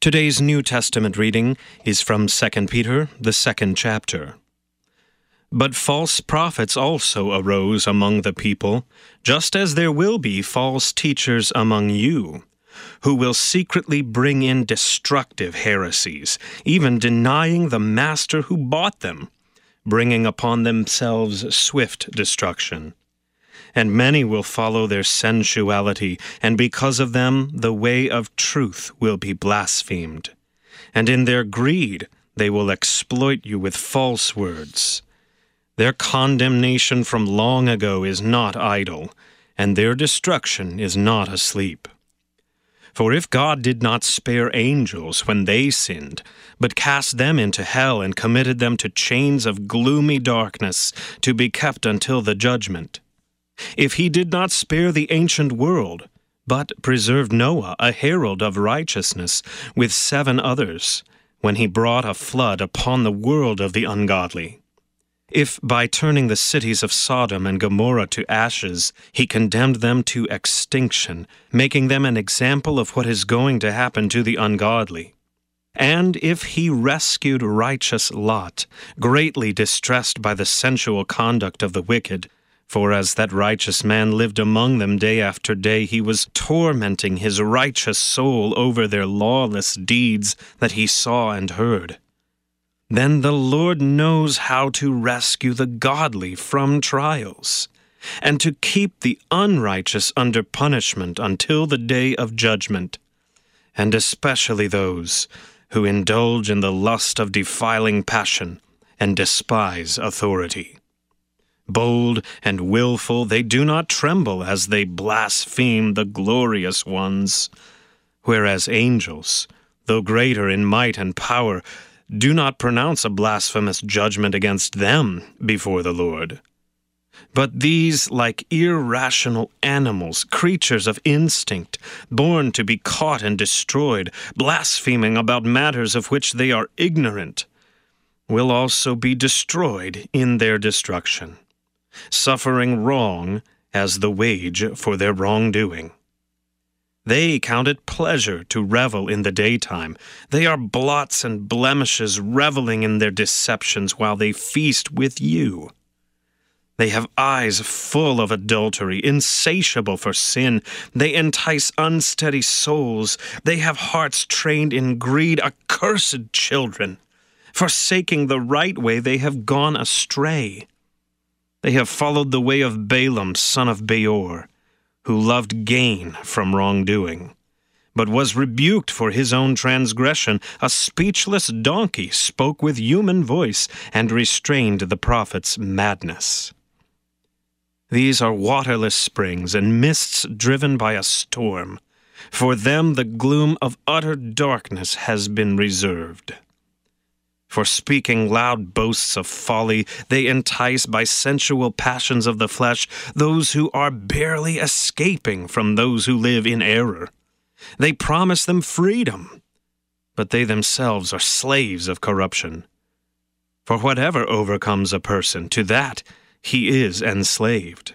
Today's New Testament reading is from 2 Peter, the second chapter. But false prophets also arose among the people, just as there will be false teachers among you, who will secretly bring in destructive heresies, even denying the Master who bought them, bringing upon themselves swift destruction and many will follow their sensuality, and because of them the way of truth will be blasphemed. And in their greed they will exploit you with false words. Their condemnation from long ago is not idle, and their destruction is not asleep. For if God did not spare angels when they sinned, but cast them into hell and committed them to chains of gloomy darkness to be kept until the judgment, if he did not spare the ancient world, but preserved Noah, a herald of righteousness, with seven others, when he brought a flood upon the world of the ungodly. If by turning the cities of Sodom and Gomorrah to ashes, he condemned them to extinction, making them an example of what is going to happen to the ungodly. And if he rescued righteous Lot, greatly distressed by the sensual conduct of the wicked, for as that righteous man lived among them day after day, he was tormenting his righteous soul over their lawless deeds that he saw and heard. Then the Lord knows how to rescue the godly from trials, and to keep the unrighteous under punishment until the day of judgment, and especially those who indulge in the lust of defiling passion and despise authority. Bold and wilful, they do not tremble as they blaspheme the glorious ones. Whereas angels, though greater in might and power, do not pronounce a blasphemous judgment against them before the Lord. But these, like irrational animals, creatures of instinct, born to be caught and destroyed, blaspheming about matters of which they are ignorant, will also be destroyed in their destruction suffering wrong as the wage for their wrongdoing. They count it pleasure to revel in the daytime. They are blots and blemishes, reveling in their deceptions while they feast with you. They have eyes full of adultery, insatiable for sin. They entice unsteady souls. They have hearts trained in greed, accursed children. Forsaking the right way, they have gone astray. They have followed the way of Balaam, son of Beor, who loved gain from wrongdoing, but was rebuked for his own transgression. A speechless donkey spoke with human voice and restrained the prophet's madness. These are waterless springs and mists driven by a storm. For them the gloom of utter darkness has been reserved. For speaking loud boasts of folly, they entice by sensual passions of the flesh those who are barely escaping from those who live in error. They promise them freedom, but they themselves are slaves of corruption. For whatever overcomes a person, to that he is enslaved.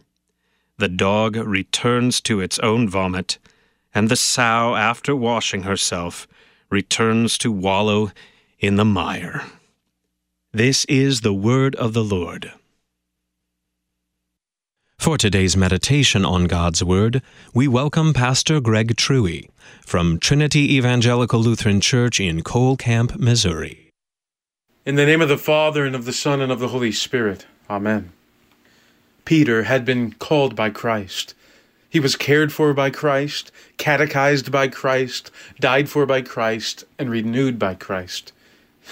the dog returns to its own vomit, and the sow, after washing herself, returns to wallow in the mire. This is the word of the Lord. For today's meditation on God's Word, we welcome Pastor Greg Truey from Trinity Evangelical Lutheran Church in Cole Camp, Missouri. In the name of the Father, and of the Son, and of the Holy Spirit. Amen. Peter had been called by Christ. He was cared for by Christ, catechized by Christ, died for by Christ, and renewed by Christ.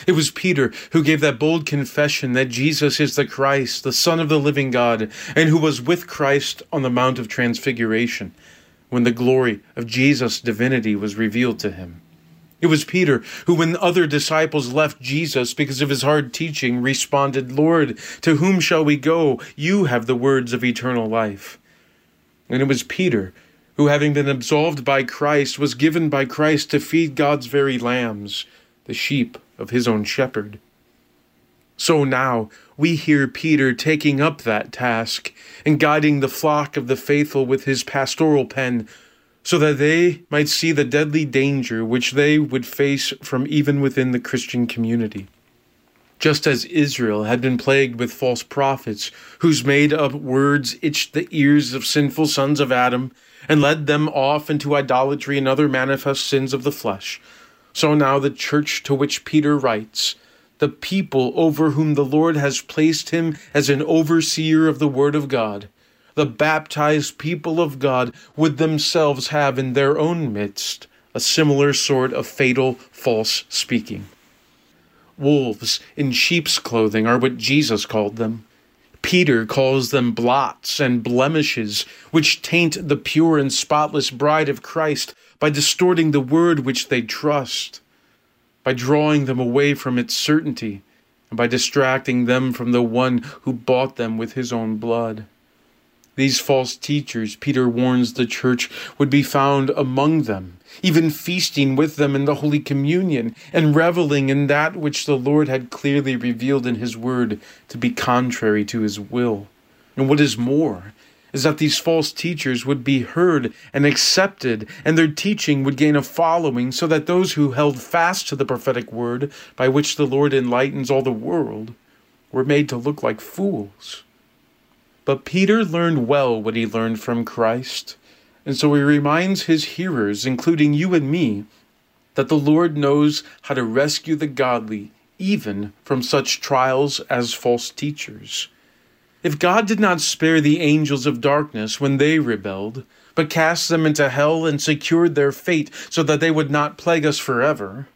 It was Peter who gave that bold confession that Jesus is the Christ, the Son of the living God, and who was with Christ on the Mount of Transfiguration when the glory of Jesus' divinity was revealed to him. It was Peter who, when other disciples left Jesus because of his hard teaching, responded, Lord, to whom shall we go? You have the words of eternal life. And it was Peter who, having been absolved by Christ, was given by Christ to feed God's very lambs, the sheep of his own shepherd. So now we hear Peter taking up that task and guiding the flock of the faithful with his pastoral pen so that they might see the deadly danger which they would face from even within the Christian community. Just as Israel had been plagued with false prophets, whose made up words itched the ears of sinful sons of Adam and led them off into idolatry and other manifest sins of the flesh, so now the church to which Peter writes, the people over whom the Lord has placed him as an overseer of the Word of God, the baptized people of God would themselves have in their own midst a similar sort of fatal false speaking. Wolves in sheep's clothing are what Jesus called them. Peter calls them blots and blemishes, which taint the pure and spotless bride of Christ by distorting the word which they trust, by drawing them away from its certainty, and by distracting them from the one who bought them with his own blood. These false teachers, Peter warns the church, would be found among them, even feasting with them in the Holy Communion, and reveling in that which the Lord had clearly revealed in His Word to be contrary to His will. And what is more, is that these false teachers would be heard and accepted, and their teaching would gain a following, so that those who held fast to the prophetic word by which the Lord enlightens all the world were made to look like fools. But Peter learned well what he learned from Christ, and so he reminds his hearers, including you and me, that the Lord knows how to rescue the godly even from such trials as false teachers. If God did not spare the angels of darkness when they rebelled, but cast them into hell and secured their fate so that they would not plague us forever,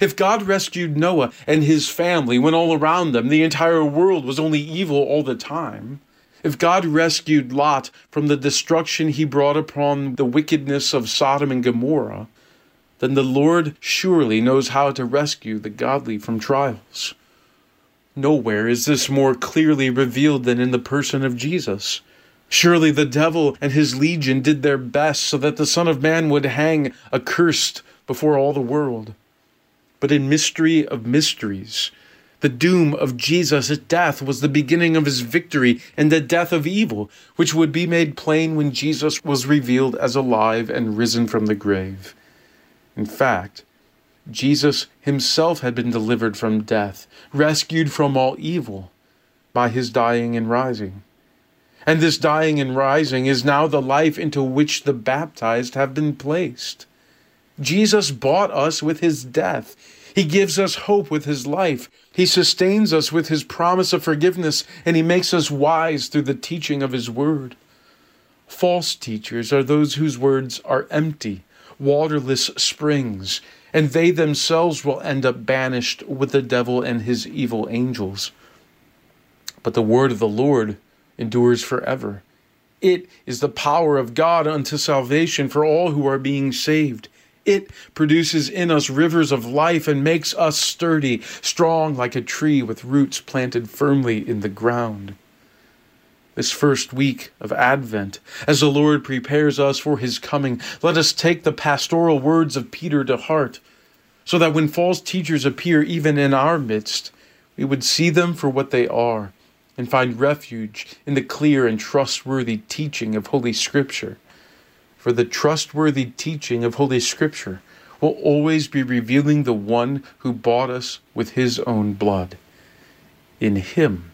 if God rescued Noah and his family when all around them the entire world was only evil all the time, if God rescued Lot from the destruction he brought upon the wickedness of Sodom and Gomorrah, then the Lord surely knows how to rescue the godly from trials. Nowhere is this more clearly revealed than in the person of Jesus. Surely the devil and his legion did their best so that the Son of Man would hang accursed before all the world. But in mystery of mysteries, the doom of Jesus' death was the beginning of his victory and the death of evil, which would be made plain when Jesus was revealed as alive and risen from the grave. In fact, Jesus himself had been delivered from death, rescued from all evil by his dying and rising. And this dying and rising is now the life into which the baptized have been placed. Jesus bought us with his death. He gives us hope with his life. He sustains us with his promise of forgiveness, and he makes us wise through the teaching of his word. False teachers are those whose words are empty, waterless springs, and they themselves will end up banished with the devil and his evil angels. But the word of the Lord endures forever. It is the power of God unto salvation for all who are being saved it produces in us rivers of life and makes us sturdy, strong like a tree with roots planted firmly in the ground. This first week of Advent, as the Lord prepares us for his coming, let us take the pastoral words of Peter to heart, so that when false teachers appear even in our midst, we would see them for what they are and find refuge in the clear and trustworthy teaching of Holy Scripture for the trustworthy teaching of Holy Scripture will always be revealing the one who bought us with his own blood. In him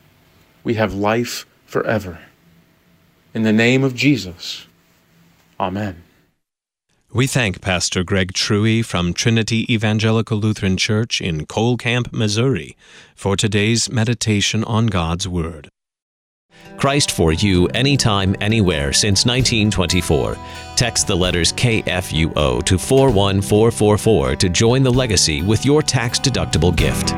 we have life forever. In the name of Jesus, Amen. We thank Pastor Greg Truey from Trinity Evangelical Lutheran Church in Cole Camp, Missouri, for today's meditation on God's Word. Christ for you anytime, anywhere since 1924. Text the letters KFUO to 41444 to join the legacy with your tax deductible gift.